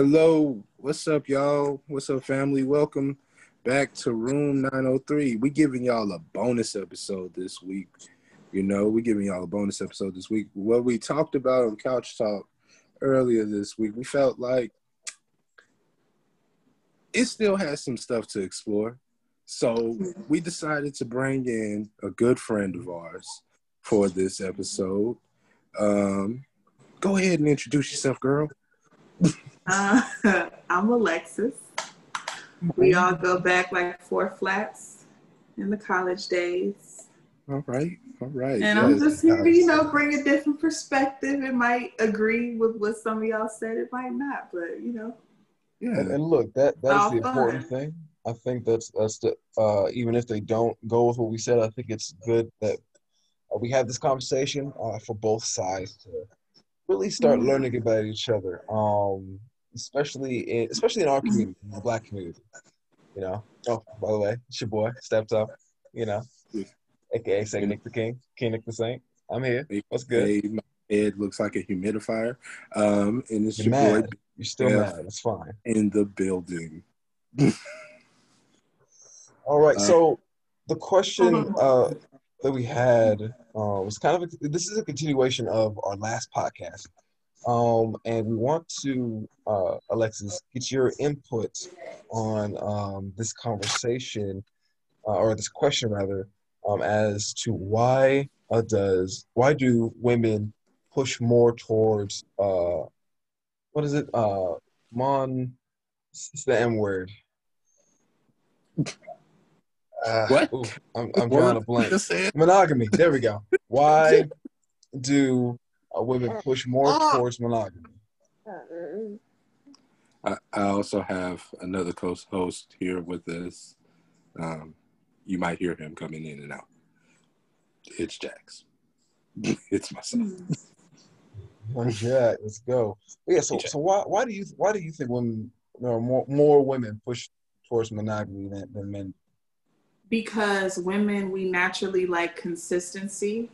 Hello, what's up, y'all? What's up, family? Welcome back to Room 903. We giving y'all a bonus episode this week. You know, we giving y'all a bonus episode this week. What we talked about on Couch Talk earlier this week, we felt like it still has some stuff to explore. So we decided to bring in a good friend of ours for this episode. Um, go ahead and introduce yourself, girl. Uh, I'm Alexis. We all go back like four flats in the college days. All right, all right. And I'm just here to, you know, bring a different perspective. It might agree with what some of y'all said, it might not, but you know. Yeah. And, and look, that that's the important thing. I think that's that's the uh, even if they don't go with what we said, I think it's good that uh, we have this conversation uh, for both sides to really start mm-hmm. learning about each other. Um, especially in especially in our community, the black community. You know. Oh, by the way, it's your boy, stepped up. You know, aka Saint Nick the King, King Nick the Saint. I'm here. What's good? Hey, my head looks like a humidifier. Um, and it's You're your mad. boy. You're still F mad. It's fine. In the building. All right. Uh, so the question uh, that we had uh, was kind of a, this is a continuation of our last podcast. Um, and we want to, uh, Alexis, get your input on um, this conversation, uh, or this question rather, um, as to why uh, does why do women push more towards uh, what is it? Uh, mon, it's the M word. Uh, what? Ooh, I'm, I'm drawing a blank. Monogamy. There we go. Why do uh, women push more towards monogamy? I, I also have another co-host here with us. Um, you might hear him coming in and out. It's Jax. it's my son. One Jack, let's go. Yeah. So, so why why do you why do you think women know, more more women push towards monogamy than, than men? Because women we naturally like consistency.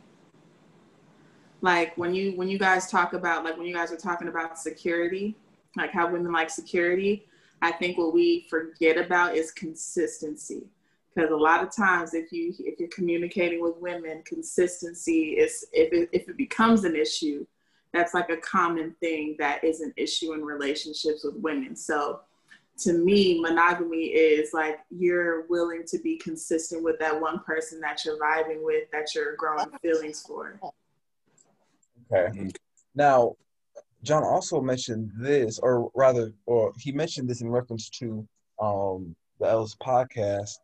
Like when you when you guys talk about like when you guys are talking about security, like how women like security, I think what we forget about is consistency because a lot of times if you if you're communicating with women consistency is if it, if it becomes an issue that's like a common thing that is an issue in relationships with women so to me monogamy is like you're willing to be consistent with that one person that you're vibing with that you're growing feelings for okay now john also mentioned this or rather or he mentioned this in reference to um the ellis podcast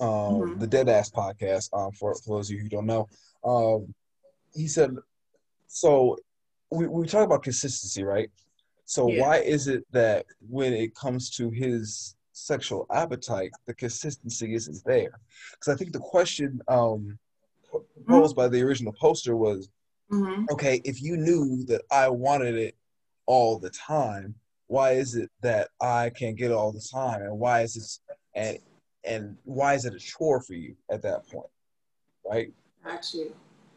um, mm-hmm. the Dead Ass podcast. Um, for, for those of you who don't know, um, he said, so we we talk about consistency, right? So yeah. why is it that when it comes to his sexual appetite, the consistency isn't there? Because I think the question um, posed mm-hmm. by the original poster was, mm-hmm. okay, if you knew that I wanted it all the time, why is it that I can't get it all the time, and why is this and and why is it a chore for you at that point, right? Got you.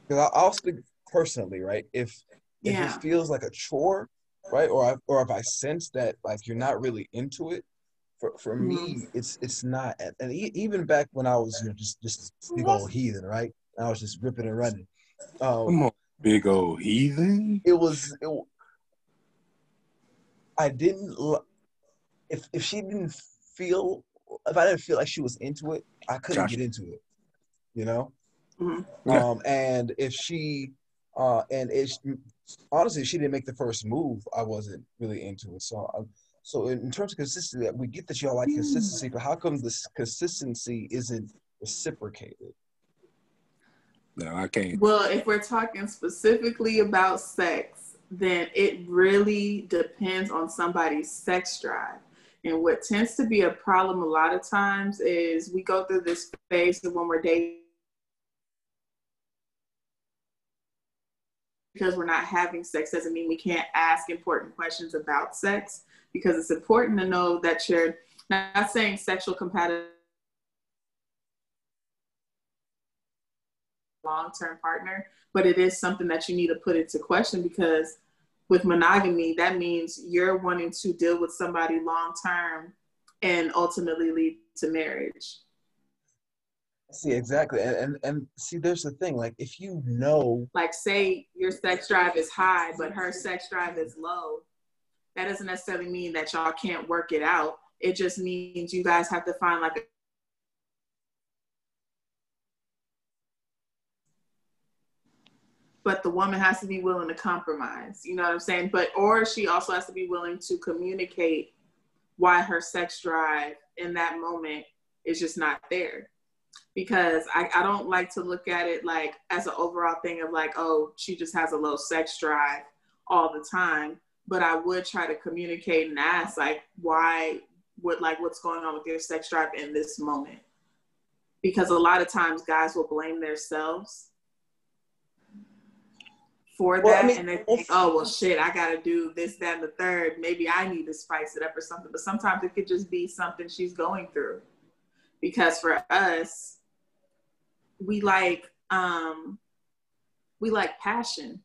Because I'll speak personally, right? If if yeah. it feels like a chore, right, or I, or if I sense that like you're not really into it, for for mm-hmm. me, it's it's not. And even back when I was you know, just just big old heathen, right? I was just ripping and running. Um, Come on, big old heathen. It was. It, I didn't. If if she didn't feel if I didn't feel like she was into it, I couldn't Josh. get into it. You know. Mm-hmm. Um, and if she, uh, and if honestly, she didn't make the first move, I wasn't really into it. So, I, so in, terms of consistency, we get that y'all like consistency, but how come this consistency isn't reciprocated? No, I can't. Well, if we're talking specifically about sex, then it really depends on somebody's sex drive. And what tends to be a problem a lot of times is we go through this phase of when we're dating because we're not having sex doesn't mean we can't ask important questions about sex because it's important to know that you're not saying sexual compatibility long-term partner but it is something that you need to put into question because with monogamy, that means you're wanting to deal with somebody long term and ultimately lead to marriage. See exactly, and, and and see, there's the thing. Like, if you know, like, say your sex drive is high, but her sex drive is low, that doesn't necessarily mean that y'all can't work it out. It just means you guys have to find like a but the woman has to be willing to compromise. You know what I'm saying? But or she also has to be willing to communicate why her sex drive in that moment is just not there. Because I, I don't like to look at it like as an overall thing of like, oh, she just has a low sex drive all the time. But I would try to communicate and ask like why what like what's going on with your sex drive in this moment. Because a lot of times guys will blame themselves for well, that I mean, and they think, oh well shit, I gotta do this, that, and the third. Maybe I need to spice it up or something. But sometimes it could just be something she's going through. Because for us, we like um we like passion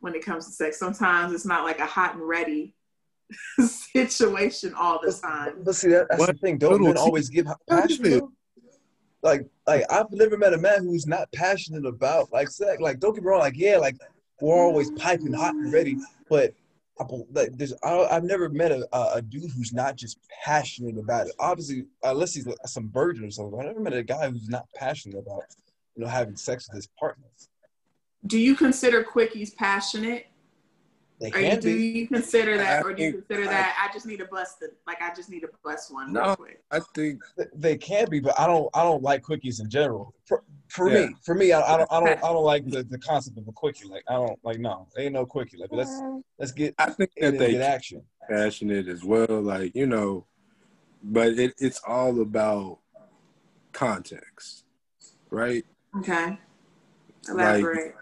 when it comes to sex. Sometimes it's not like a hot and ready situation all the time. But, but see, that, that's what? the thing. Don't men always give passion? like like I've never met a man who's not passionate about like sex. Like don't get me wrong, like yeah, like we're always piping hot and ready, but I, like there's I, have never met a, a dude who's not just passionate about it. Obviously, uh, unless he's some virgin or something, I've never met a guy who's not passionate about you know having sex with his partners. Do you consider quickies passionate? They can you, do you consider that, I or do you consider I, that I just need to bust the like I just need to bust one? No, I think they can be, but I don't. I don't like quickies in general. For, for yeah. me, for me, I, I, don't. I don't. I don't like the, the concept of a quickie. Like I don't like no, ain't no quickie. Like let's let's get. I think that they get action passionate as well. Like you know, but it, it's all about context, right? Okay. Elaborate. Like,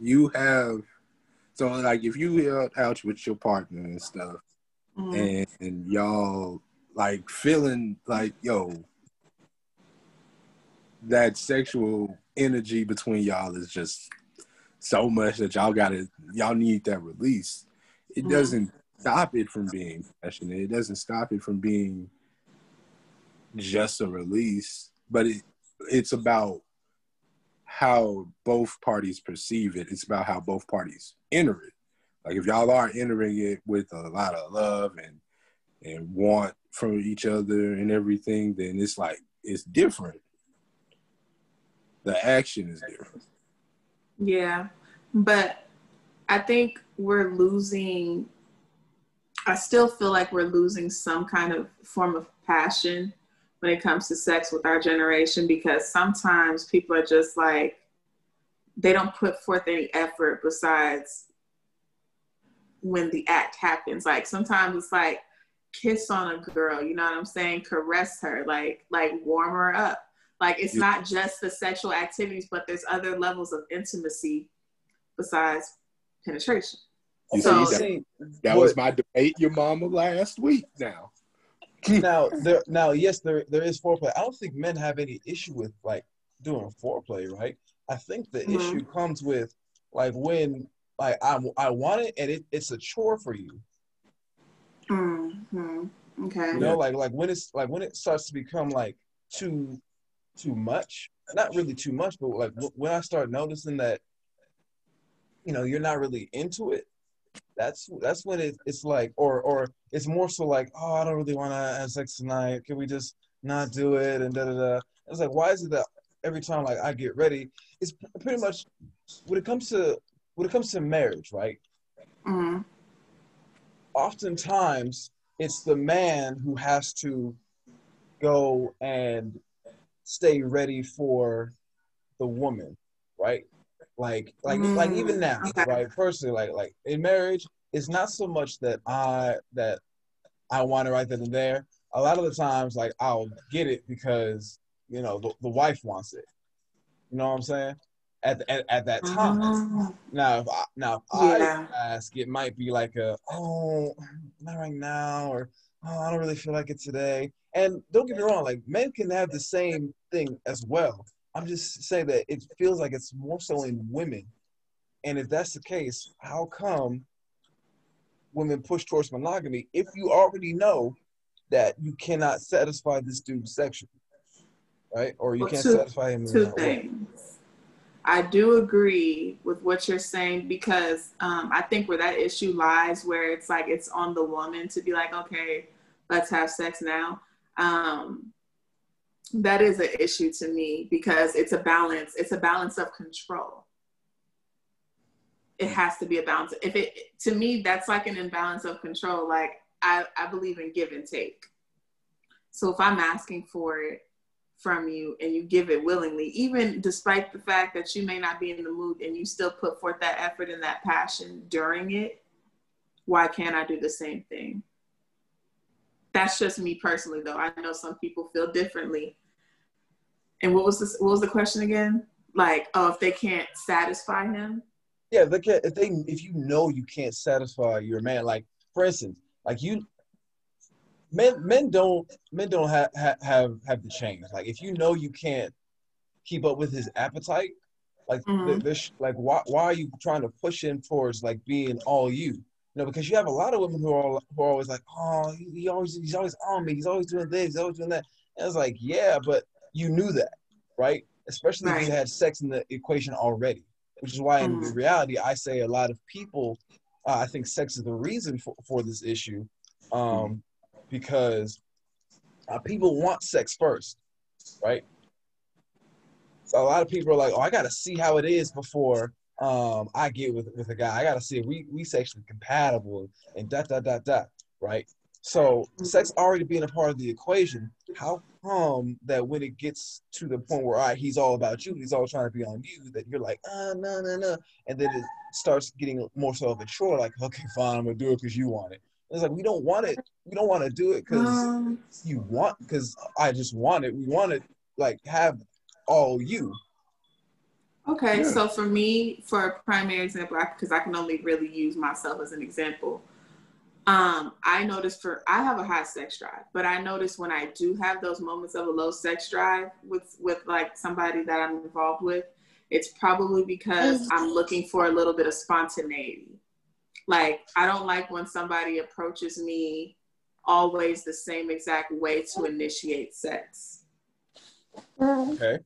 you have so like if you out with your partner and stuff, mm-hmm. and, and y'all like feeling like yo, that sexual energy between y'all is just so much that y'all gotta y'all need that release. It mm-hmm. doesn't stop it from being passionate. It doesn't stop it from being just a release, but it it's about how both parties perceive it. It's about how both parties enter it. Like if y'all are entering it with a lot of love and and want from each other and everything, then it's like it's different. The action is different. Yeah. But I think we're losing I still feel like we're losing some kind of form of passion when it comes to sex with our generation because sometimes people are just like they don't put forth any effort besides when the act happens like sometimes it's like kiss on a girl you know what i'm saying caress her like like warm her up like it's yeah. not just the sexual activities but there's other levels of intimacy besides penetration you so, see, that, that was my debate your mama last week now now there now yes there there is foreplay. I don't think men have any issue with like doing foreplay, right? I think the mm-hmm. issue comes with like when like I I want it and it, it's a chore for you. Mm-hmm. Okay. You know, like like when it's like when it starts to become like too too much. Not really too much, but like when I start noticing that, you know, you're not really into it, that's that's when it, it's like or or it's more so like oh I don't really want to have sex tonight can we just not do it and da da da it's like why is it that every time like I get ready it's pretty much when it comes to when it comes to marriage right mm-hmm. oftentimes it's the man who has to go and stay ready for the woman right like, like, mm. like even now, okay. right? Personally, like, like in marriage, it's not so much that I that I want it right then and there. A lot of the times, like I'll get it because you know the, the wife wants it. You know what I'm saying? At, the, at, at that time. Mm. Now, if I, now if yeah. I ask, it might be like a oh, not right now, or oh, I don't really feel like it today. And don't get me wrong, like men can have the same thing as well. I'm just saying that it feels like it's more so in women And if that's the case, how come women push towards monogamy if you already know that you cannot satisfy this dude sexually, right? Or you well, can't two, satisfy him. Two things. I do agree with what you're saying because um, I think where that issue lies, where it's like it's on the woman to be like, okay, let's have sex now. Um, that is an issue to me because it's a balance. It's a balance of control. It has to be a balance. If it to me, that's like an imbalance of control. Like I, I believe in give and take. So if I'm asking for it from you and you give it willingly, even despite the fact that you may not be in the mood and you still put forth that effort and that passion during it, why can't I do the same thing? That's just me personally, though. I know some people feel differently. And what was this? What was the question again? Like, oh, if they can't satisfy him. Yeah, if they can't, if they if you know you can't satisfy your man, like for instance, like you men men don't men don't have have have the change. Like if you know you can't keep up with his appetite, like mm-hmm. this, like why why are you trying to push him towards like being all you? You know, because you have a lot of women who are who are always like, oh, he, he always he's always on me, he's always doing this, he's always doing that. And it's like, yeah, but you knew that, right? Especially right. if you had sex in the equation already. Which is why, mm-hmm. in reality, I say a lot of people, uh, I think sex is the reason for, for this issue. Um, because uh, people want sex first, right? So a lot of people are like, "Oh, I gotta see how it is before um, I get with with a guy. I gotta see if we we sexually compatible and da da da da." Right? So sex already being a part of the equation. How come that when it gets to the point where all right, he's all about you, he's all trying to be on you, that you're like, ah, oh, no, no, no, and then it starts getting more so of a chore. Like, okay, fine, I'm gonna do it because you want it. It's like we don't want it. We don't want to do it because um, you want. Because I just want it. We want it. like have all you. Okay, yeah. so for me, for a primary example, because I, I can only really use myself as an example. Um, I notice for I have a high sex drive, but I notice when I do have those moments of a low sex drive with with like somebody that I'm involved with, it's probably because I'm looking for a little bit of spontaneity. Like, I don't like when somebody approaches me always the same exact way to initiate sex. Okay.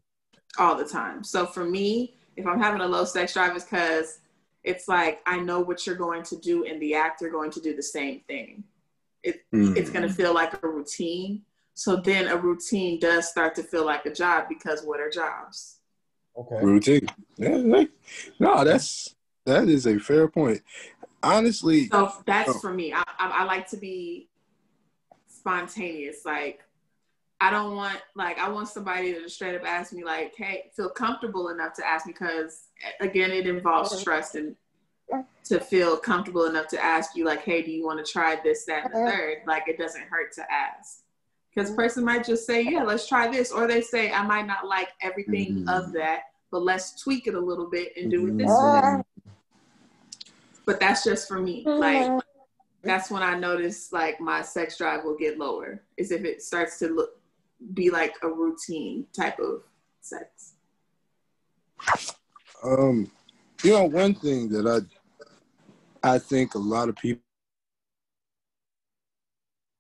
All the time. So for me, if I'm having a low sex drive, it's because it's like I know what you're going to do, and the act you're going to do the same thing. It, mm. It's going to feel like a routine. So then a routine does start to feel like a job because what are jobs? Okay. Routine. Yeah. No, that's that is a fair point honestly so that's oh. for me I, I, I like to be spontaneous like i don't want like i want somebody to straight up ask me like hey feel comfortable enough to ask me because again it involves trust and to feel comfortable enough to ask you like hey do you want to try this that and the uh-huh. third like it doesn't hurt to ask because person might just say yeah let's try this or they say i might not like everything mm-hmm. of that but let's tweak it a little bit and do it this mm-hmm. way but that's just for me. Like mm-hmm. that's when I notice like my sex drive will get lower. Is if it starts to look be like a routine type of sex. Um, you know, one thing that I I think a lot of people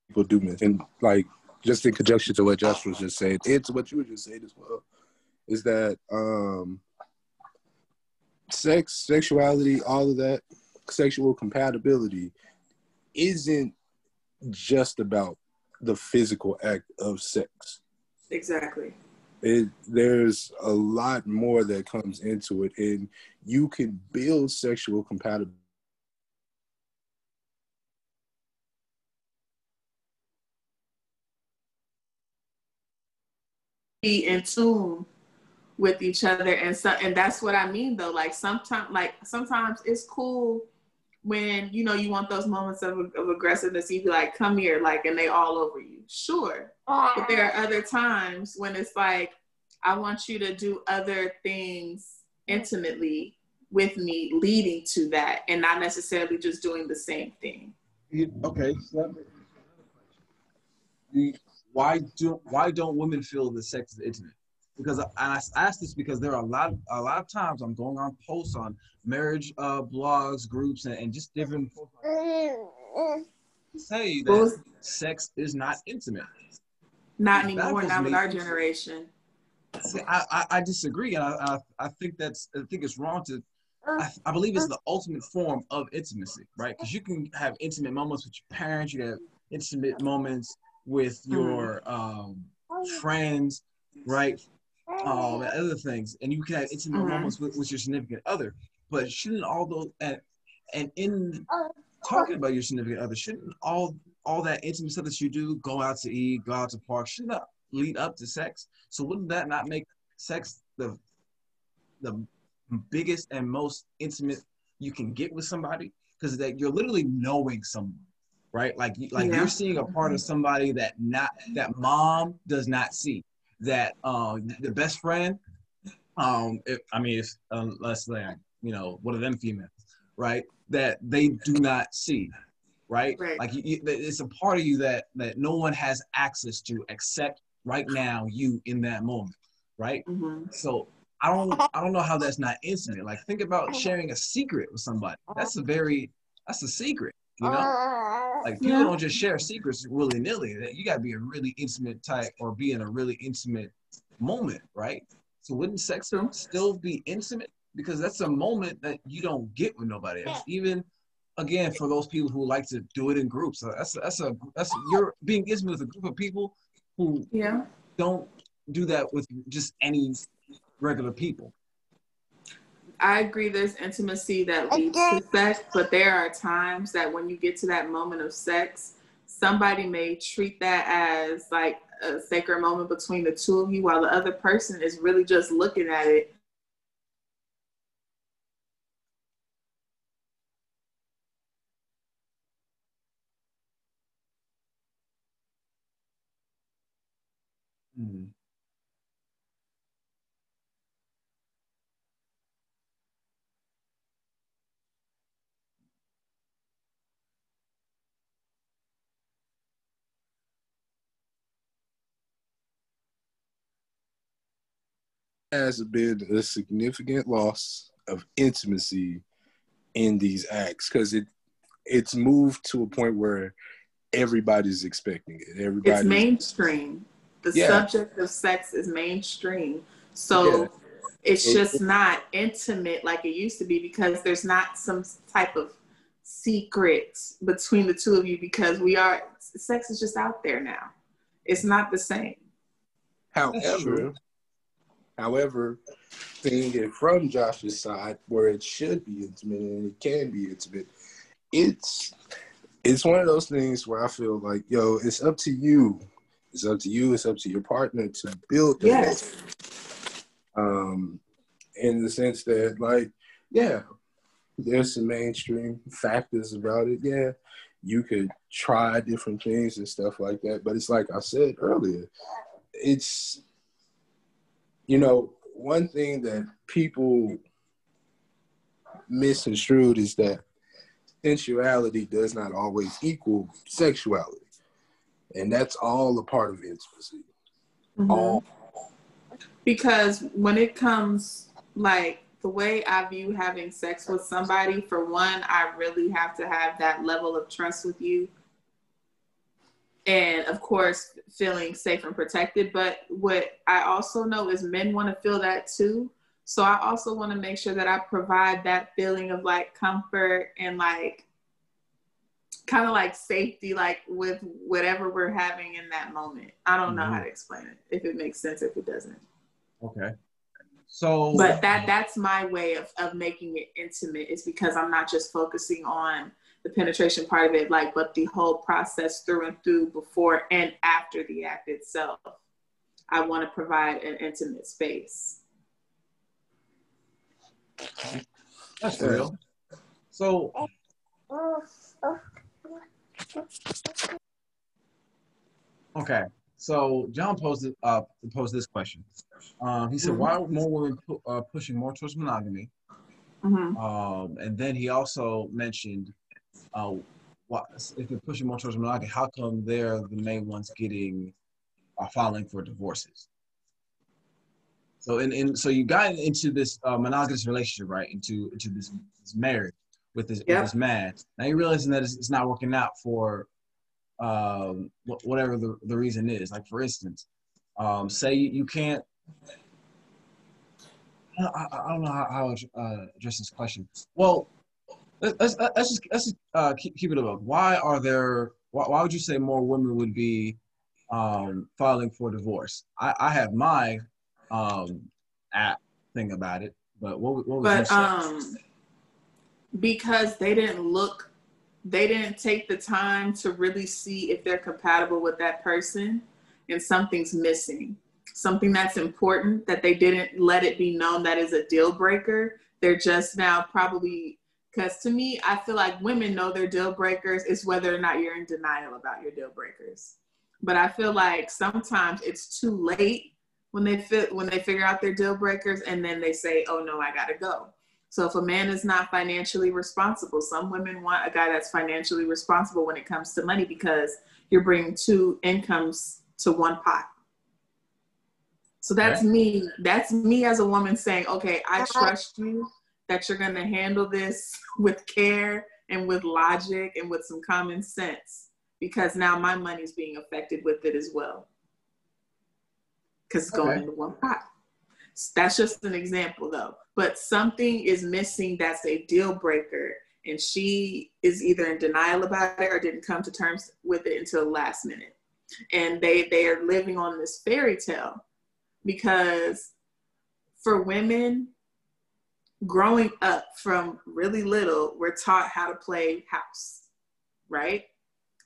people do miss, and like just in conjunction to what Josh was just saying, it's what you were just saying as well, is that um sex, sexuality, all of that sexual compatibility isn't just about the physical act of sex. Exactly. It, there's a lot more that comes into it, and you can build sexual compatibility. Be in tune with each other, and so, and that's what I mean though. Like sometimes, like sometimes it's cool when you know you want those moments of, of aggressiveness, you be like, "Come here," like, and they all over you. Sure, but there are other times when it's like, I want you to do other things intimately with me, leading to that, and not necessarily just doing the same thing. Okay, so why do why don't women feel the sex is intimate? Because I, I ask this because there are a lot of, a lot of times I'm going on posts on marriage uh, blogs, groups, and, and just different say that sex is not intimate. Not anymore. Not with our generation. See, I, I, I disagree, and I, I, I think that's I think it's wrong to. I, I believe it's the ultimate form of intimacy, right? Because you can have intimate moments with your parents, you have intimate moments with mm-hmm. your um, friends, right? Um, and other things, and you can have intimate mm-hmm. moments with, with your significant other. But shouldn't all those and and in talking about your significant other, shouldn't all all that intimate stuff that you do, go out to eat, go out to park, shouldn't that lead up to sex? So wouldn't that not make sex the the biggest and most intimate you can get with somebody? Because that you're literally knowing someone, right? Like like yeah. you're seeing a part of somebody that not that mom does not see. That uh, the best friend, um, if, I mean, if, unless they, you know, one of them females, right? That they do not see right? right. Like you, it's a part of you that that no one has access to except right now you in that moment, right? Mm-hmm. So I don't I don't know how that's not intimate. Like think about sharing a secret with somebody. That's a very that's a secret, you know. Ah. Like people yeah. don't just share secrets willy nilly. That you gotta be a really intimate type or be in a really intimate moment, right? So wouldn't sex still be intimate? Because that's a moment that you don't get with nobody else. Even again for those people who like to do it in groups. That's that's a that's you're being intimate with a group of people who yeah don't do that with just any regular people. I agree there's intimacy that leads to sex, but there are times that when you get to that moment of sex, somebody may treat that as like a sacred moment between the two of you while the other person is really just looking at it has been a significant loss of intimacy in these acts because it it's moved to a point where everybody's expecting it. Everybody it's mainstream. The yeah. subject of sex is mainstream. So yeah. it's just it, not intimate like it used to be because there's not some type of secret between the two of you because we are sex is just out there now. It's not the same. However, However, seeing it from Josh's side, where it should be intimate and it can be intimate, it's it's one of those things where I feel like, yo, it's up to you. It's up to you. It's up to your partner to build. Yes. Um, in the sense that, like, yeah, there's some mainstream factors about it. Yeah, you could try different things and stuff like that. But it's like I said earlier, it's you know, one thing that people misconstrued is that sensuality does not always equal sexuality. And that's all a part of intimacy. Mm-hmm. All because when it comes like the way I view having sex with somebody, for one, I really have to have that level of trust with you and of course feeling safe and protected but what i also know is men want to feel that too. So i also want to make sure that i provide that feeling of like comfort and like kind of like safety like with whatever we're having in that moment. I don't know mm-hmm. how to explain it if it makes sense if it doesn't. Okay. So but that that's my way of, of making it intimate is because i'm not just focusing on the penetration part of it, like, but the whole process through and through before and after the act itself. I want to provide an intimate space. That's real. So, okay. So John posted uh posed this question. Um, he said, mm-hmm. "Why are more women pu- uh, pushing more towards monogamy?" Mm-hmm. Um, and then he also mentioned uh, what, if they're pushing more towards monogamy, how come they're the main ones getting uh, filing for divorces? So and, and so you got into this uh, monogamous relationship, right? Into into this, this marriage with this, yep. with this man. Now you're realizing that it's, it's not working out for um, whatever the, the reason is. Like for instance, um, say you, you can't. I, I don't know how, how uh, address this question. Well, let's, let's just let's just uh, keep, keep it above. Why are there? Why, why would you say more women would be um, filing for divorce? I, I have my um, app thing about it, but what, what was but um, because they didn't look, they didn't take the time to really see if they're compatible with that person, and something's missing. Something that's important that they didn't let it be known that is a deal breaker. They're just now probably because to me, I feel like women know their deal breakers is whether or not you're in denial about your deal breakers. But I feel like sometimes it's too late when they fit when they figure out their deal breakers and then they say, "Oh no, I gotta go." So if a man is not financially responsible, some women want a guy that's financially responsible when it comes to money because you're bringing two incomes to one pot. So that's okay. me. That's me as a woman saying, "Okay, I trust you that you're going to handle this with care and with logic and with some common sense because now my money's being affected with it as well because it's going okay. into one pot. That's just an example though. But something is missing that's a deal breaker. And she is either in denial about it or didn't come to terms with it until the last minute. And they they are living on this fairy tale because for women, growing up from really little, we're taught how to play house, right?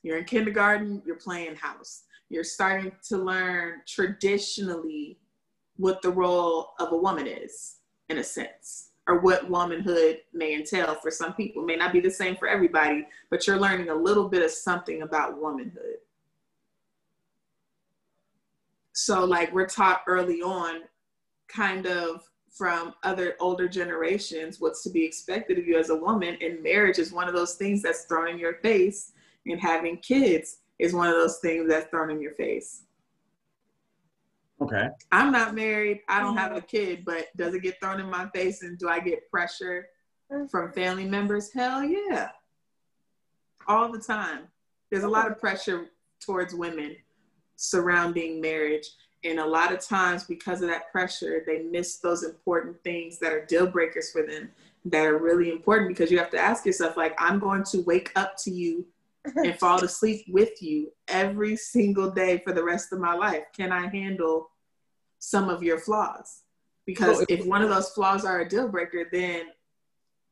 You're in kindergarten, you're playing house. You're starting to learn traditionally what the role of a woman is, in a sense, or what womanhood may entail for some people. It may not be the same for everybody, but you're learning a little bit of something about womanhood. So, like, we're taught early on kind of from other older generations what's to be expected of you as a woman and marriage is one of those things that's thrown in your face and having kids is one of those things that's thrown in your face. Okay. I'm not married. I don't have a mm-hmm. kid but does it get thrown in my face and do i get pressure mm-hmm. from family members? Hell yeah. All the time. There's a lot mm-hmm. of pressure towards women surrounding marriage and a lot of times, because of that pressure, they miss those important things that are deal breakers for them that are really important because you have to ask yourself, like, I'm going to wake up to you and fall asleep with you every single day for the rest of my life. Can I handle some of your flaws? Because if one of those flaws are a deal breaker, then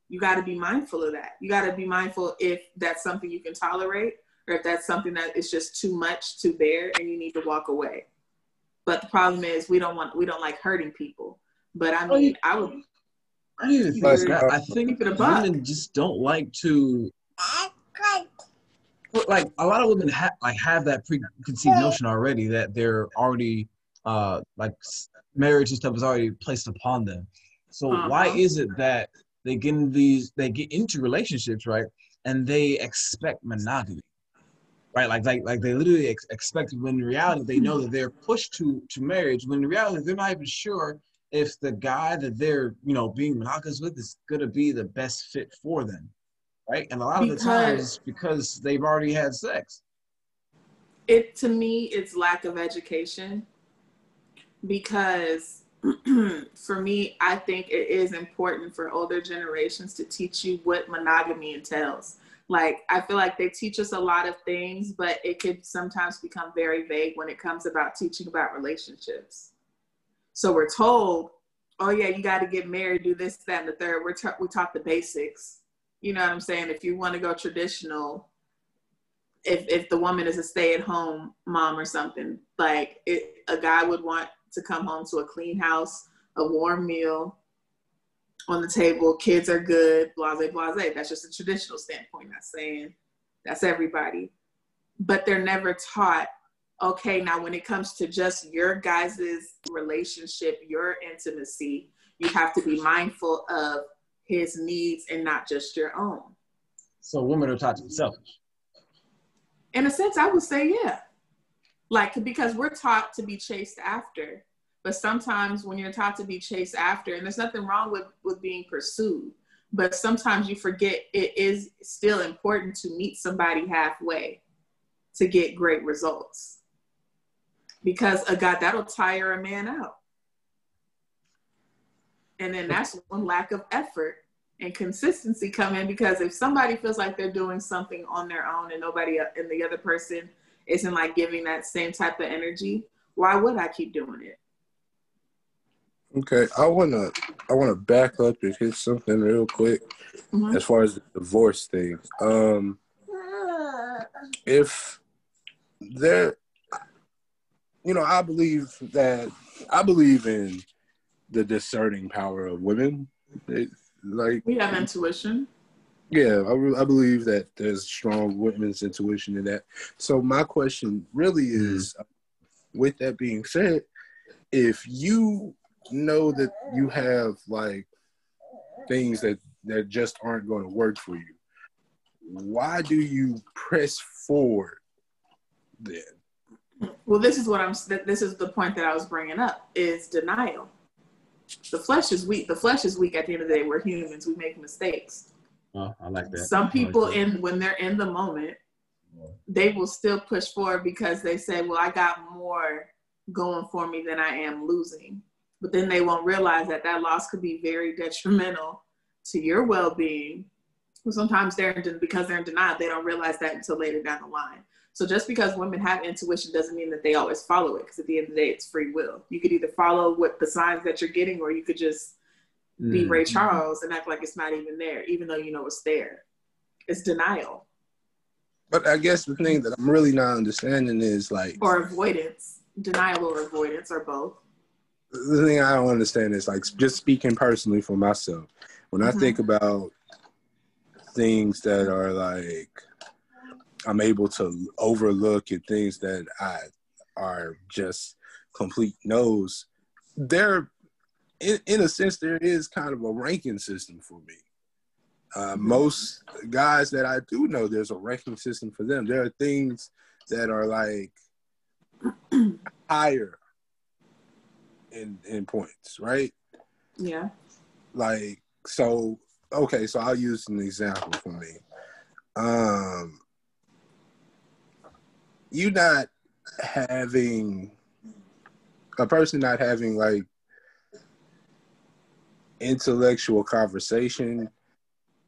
you got to be mindful of that. You got to be mindful if that's something you can tolerate or if that's something that is just too much to bear and you need to walk away. But the problem is we don't want we don't like hurting people. But I mean, I would. I even think that. I think women just don't like to. Like a lot of women have like have that preconceived notion already that they're already uh like marriage and stuff is already placed upon them. So uh-huh. why is it that they get in these they get into relationships right and they expect monogamy? Right? Like like like they literally ex- expect when in reality they know hmm. that they're pushed to to marriage. When in reality they're not even sure if the guy that they're you know being monogamous with is gonna be the best fit for them, right? And a lot because of the times because they've already had sex. It to me it's lack of education because for me I think it is important for older generations to teach you what monogamy entails like i feel like they teach us a lot of things but it could sometimes become very vague when it comes about teaching about relationships. So we're told oh yeah you got to get married do this that and the third. We're ta- we taught the basics. You know what i'm saying? If you want to go traditional if if the woman is a stay-at-home mom or something like it, a guy would want to come home to a clean house a warm meal on the table, kids are good, blase, blase. That's just a traditional standpoint, not saying that's everybody. But they're never taught, okay, now when it comes to just your guys' relationship, your intimacy, you have to be mindful of his needs and not just your own. So women are taught to be selfish. In a sense, I would say, yeah. Like, because we're taught to be chased after But sometimes when you're taught to be chased after, and there's nothing wrong with with being pursued, but sometimes you forget it is still important to meet somebody halfway to get great results. Because a God that'll tire a man out. And then that's one lack of effort and consistency come in because if somebody feels like they're doing something on their own and nobody uh, and the other person isn't like giving that same type of energy, why would I keep doing it? Okay, I wanna I wanna back up and hit something real quick mm-hmm. as far as the divorce thing. Um, if there, you know, I believe that I believe in the discerning power of women. They, like we have intuition. Yeah, I, I believe that there's strong women's intuition in that. So my question really mm-hmm. is, mm. with that being said, if you know that you have like things that that just aren't going to work for you, why do you press forward then? Well, this is what I'm. This is the point that I was bringing up: is denial the flesh is weak. The flesh is weak. At the end of the day, we're humans. We make mistakes. Oh, I like that. Some people, like in when they're in the moment, they will still push forward because they say, "Well, I got more going for me than I am losing." But then they won't realize that that loss could be very detrimental to your well-being. Sometimes they're in, because they're in denial, they don't realize that until later down the line. So just because women have intuition doesn't mean that they always follow it. Because at the end of the day, it's free will. You could either follow what the signs that you're getting, or you could just mm. be Ray mm-hmm. Charles and act like it's not even there, even though you know it's there. It's denial. But I guess the thing that I'm really not understanding is like or avoidance, denial or avoidance, or both. The thing I don't understand is like just speaking personally for myself. When mm-hmm. I think about things that are like I'm able to overlook and things that I are just complete no's. There, in, in a sense, there is kind of a ranking system for me. Uh, mm-hmm. most guys that I do know, there's a ranking system for them. There are things that are like higher in in points, right? Yeah. Like so, okay. So I'll use an example for me. Um, you not having a person not having like intellectual conversation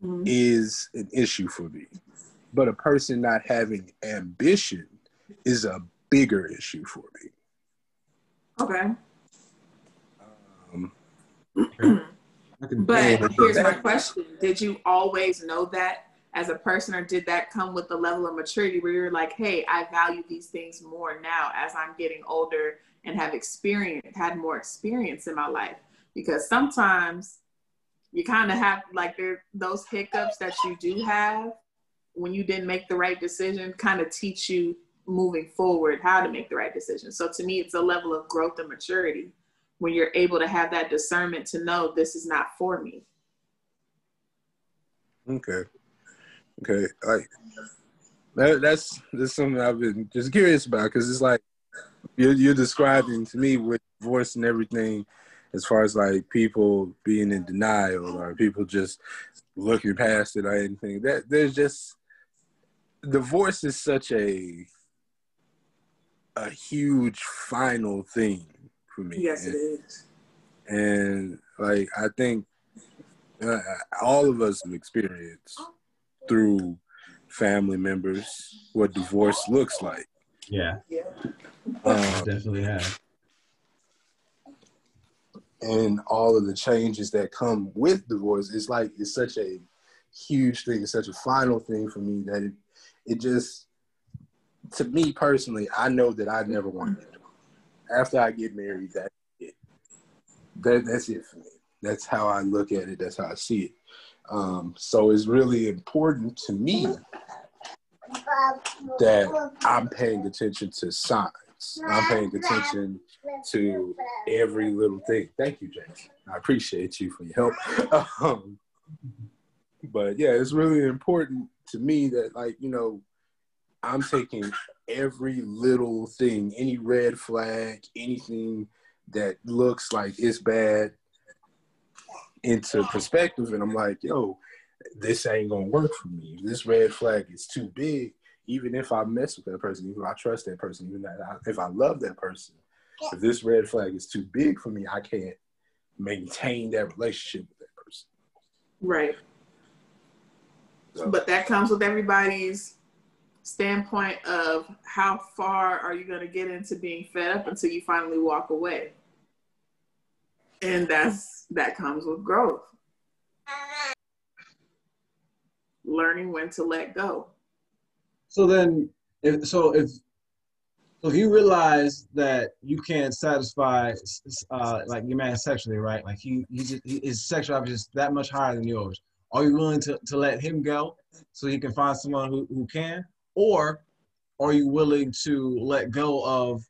mm-hmm. is an issue for me. But a person not having ambition is a bigger issue for me. Okay. Um, but here's my question Did you always know that as a person, or did that come with the level of maturity where you're like, hey, I value these things more now as I'm getting older and have experience, had more experience in my life? Because sometimes you kind of have like there those hiccups that you do have when you didn't make the right decision kind of teach you moving forward how to make the right decision. So to me, it's a level of growth and maturity when you're able to have that discernment to know this is not for me. Okay. Okay, like that, that's that's something I've been just curious about because it's like you're you're describing to me with voice and everything, as far as like people being in denial or people just looking past it or anything. That there's just divorce is such a a huge final thing for me. Yes, and, it is. And like I think uh, all of us have experienced through family members what divorce looks like. Yeah. Um, definitely have. And all of the changes that come with divorce is like it's such a huge thing, it's such a final thing for me that it it just to me personally, I know that I never wanted to After I get married, that's it. That, that's it for me. That's how I look at it. That's how I see it. Um, so it's really important to me that I'm paying attention to signs. I'm paying attention to every little thing. Thank you, James. I appreciate you for your help. Um, but yeah, it's really important to me that, like, you know, I'm taking every little thing, any red flag, anything that looks like it's bad into perspective, and I'm like, yo, this ain't gonna work for me. This red flag is too big. Even if I mess with that person, even if I trust that person, even that I, if I love that person, if this red flag is too big for me, I can't maintain that relationship with that person. Right. So. But that comes with everybody's standpoint of how far are you going to get into being fed up until you finally walk away. And that's that comes with growth. Learning when to let go. So then if so if so if you realize that you can't satisfy uh, like your man sexually, right? Like he, he, just, he his sexual drive is that much higher than yours. Are you willing to, to let him go so you can find someone who, who can? Or are you willing to let go of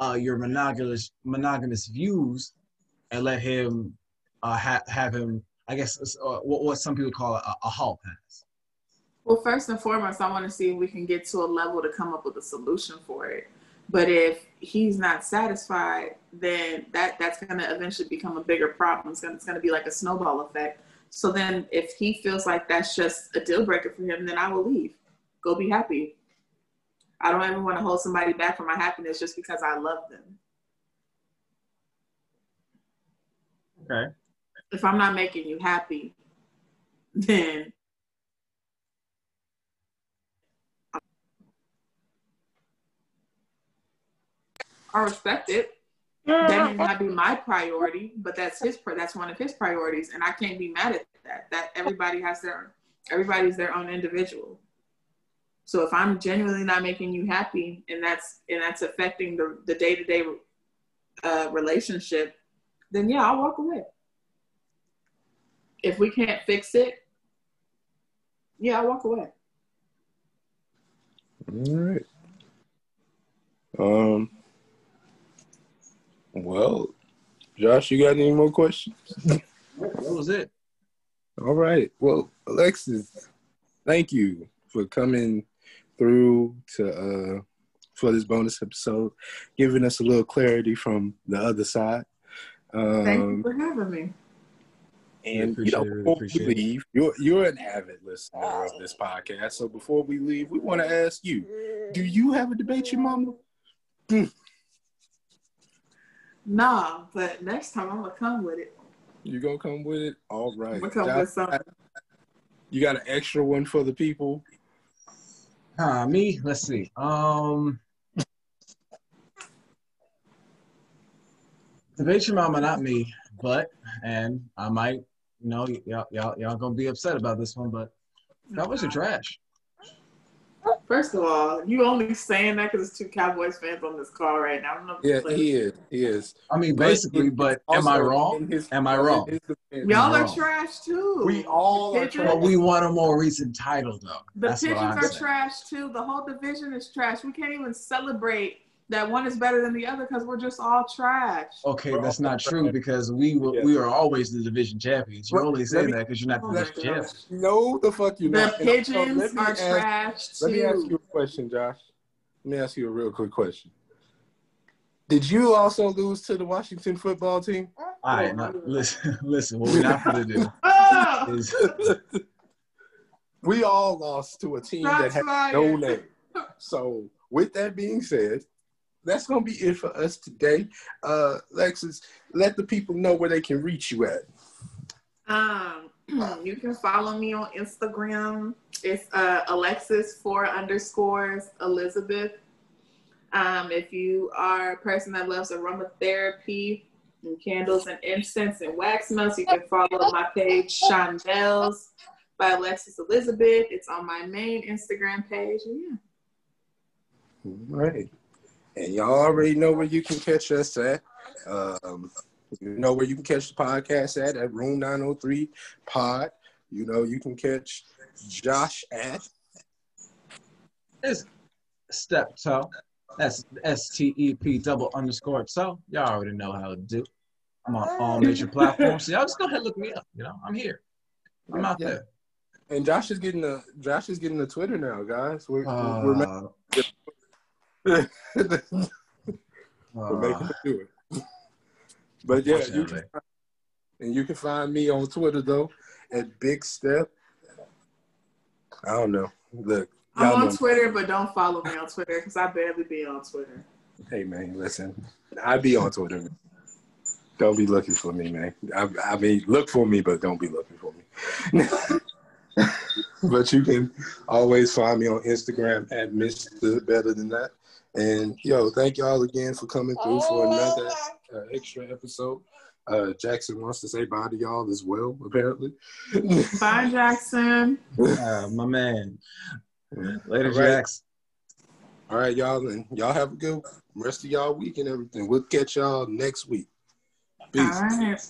uh, your monogamous monogamous views and let him uh, ha- have him, I guess, uh, what, what some people call a, a hall pass? Well, first and foremost, I want to see if we can get to a level to come up with a solution for it. But if he's not satisfied, then that that's going to eventually become a bigger problem. It's going to be like a snowball effect. So then, if he feels like that's just a deal breaker for him, then I will leave. Go be happy. I don't ever want to hold somebody back from my happiness just because I love them. Okay. If I'm not making you happy, then I respect it. That may not be my priority, but that's his. That's one of his priorities, and I can't be mad at that. That everybody has their, everybody's their own individual. So if I'm genuinely not making you happy, and that's and that's affecting the the day to day relationship, then yeah, I'll walk away. If we can't fix it, yeah, I'll walk away. All right. Um, well, Josh, you got any more questions? that was it. All right. Well, Alexis, thank you for coming through to uh for this bonus episode, giving us a little clarity from the other side. Um, thank you for having me. And you know, before we leave, you're you're an avid listener of this podcast. So before we leave, we want to ask you: Do you have a debate, your mama? Nah, but next time I'm gonna come with it. You gonna come with it? All right. I'm gonna come Josh, with something. You got an extra one for the people? Uh, me? Let's see. Um, debate your mama, not me, but and I might, you know, y'all y'all y'all gonna be upset about this one, but Cowboys are trash. First of all, you only saying that because there's two Cowboys fans on this call right now. I don't know yeah, he is. He is. I mean, basically, but, but am I wrong? His, am I wrong? Y'all are trash too. We all are trash. But we want a more recent title, though. The That's Pigeons are saying. trash too. The whole division is trash. We can't even celebrate that one is better than the other because we're just all trash. Okay, we're that's not true because we were, yeah. we are always the division champions. You're only saying that because you're not the division champions. No, the fuck you the not. The pigeons so are ask, trash too. Let me ask you a question, Josh. Let me ask you a real quick question. Did you also lose to the Washington football team? All right, now, listen, listen. What we're not going to do is we all lost to a team that had no name. So, with that being said, that's gonna be it for us today. Uh, Lexus, let the people know where they can reach you at. Um, you can follow me on Instagram. It's uh, Alexis four underscores Elizabeth. Um, if you are a person that loves aromatherapy and candles and incense and wax melts, you can follow my page Chandels by Alexis Elizabeth. It's on my main Instagram page. Yeah. All right. And y'all already know where you can catch us at. Um, you know where you can catch the podcast at, at Room 903 Pod. You know, you can catch Josh at. It's Step Toe. That's S T E P double underscore so. Y'all already know how to do. I'm on all major platforms. So y'all just go ahead and look me up. You know, I'm here. I'm out yeah. there. And Josh is getting the Josh is getting the Twitter now, guys. We're, uh, we're We're making them do it. But yeah, you can, and you can find me on Twitter though at Big Step. I don't know. Look, I'm on know. Twitter, but don't follow me on Twitter because I barely be on Twitter. Hey man, listen, I be on Twitter. Don't be looking for me, man. I, I mean, look for me, but don't be looking for me. but you can always find me on Instagram at Mr. Better Than That. And yo, thank y'all again for coming through for another uh, extra episode. Uh, Jackson wants to say bye to y'all as well, apparently. Bye, Jackson. Uh, my man. Later, All right. Jackson. All right, y'all, and y'all have a good rest of y'all week and everything. We'll catch y'all next week. Peace. All right.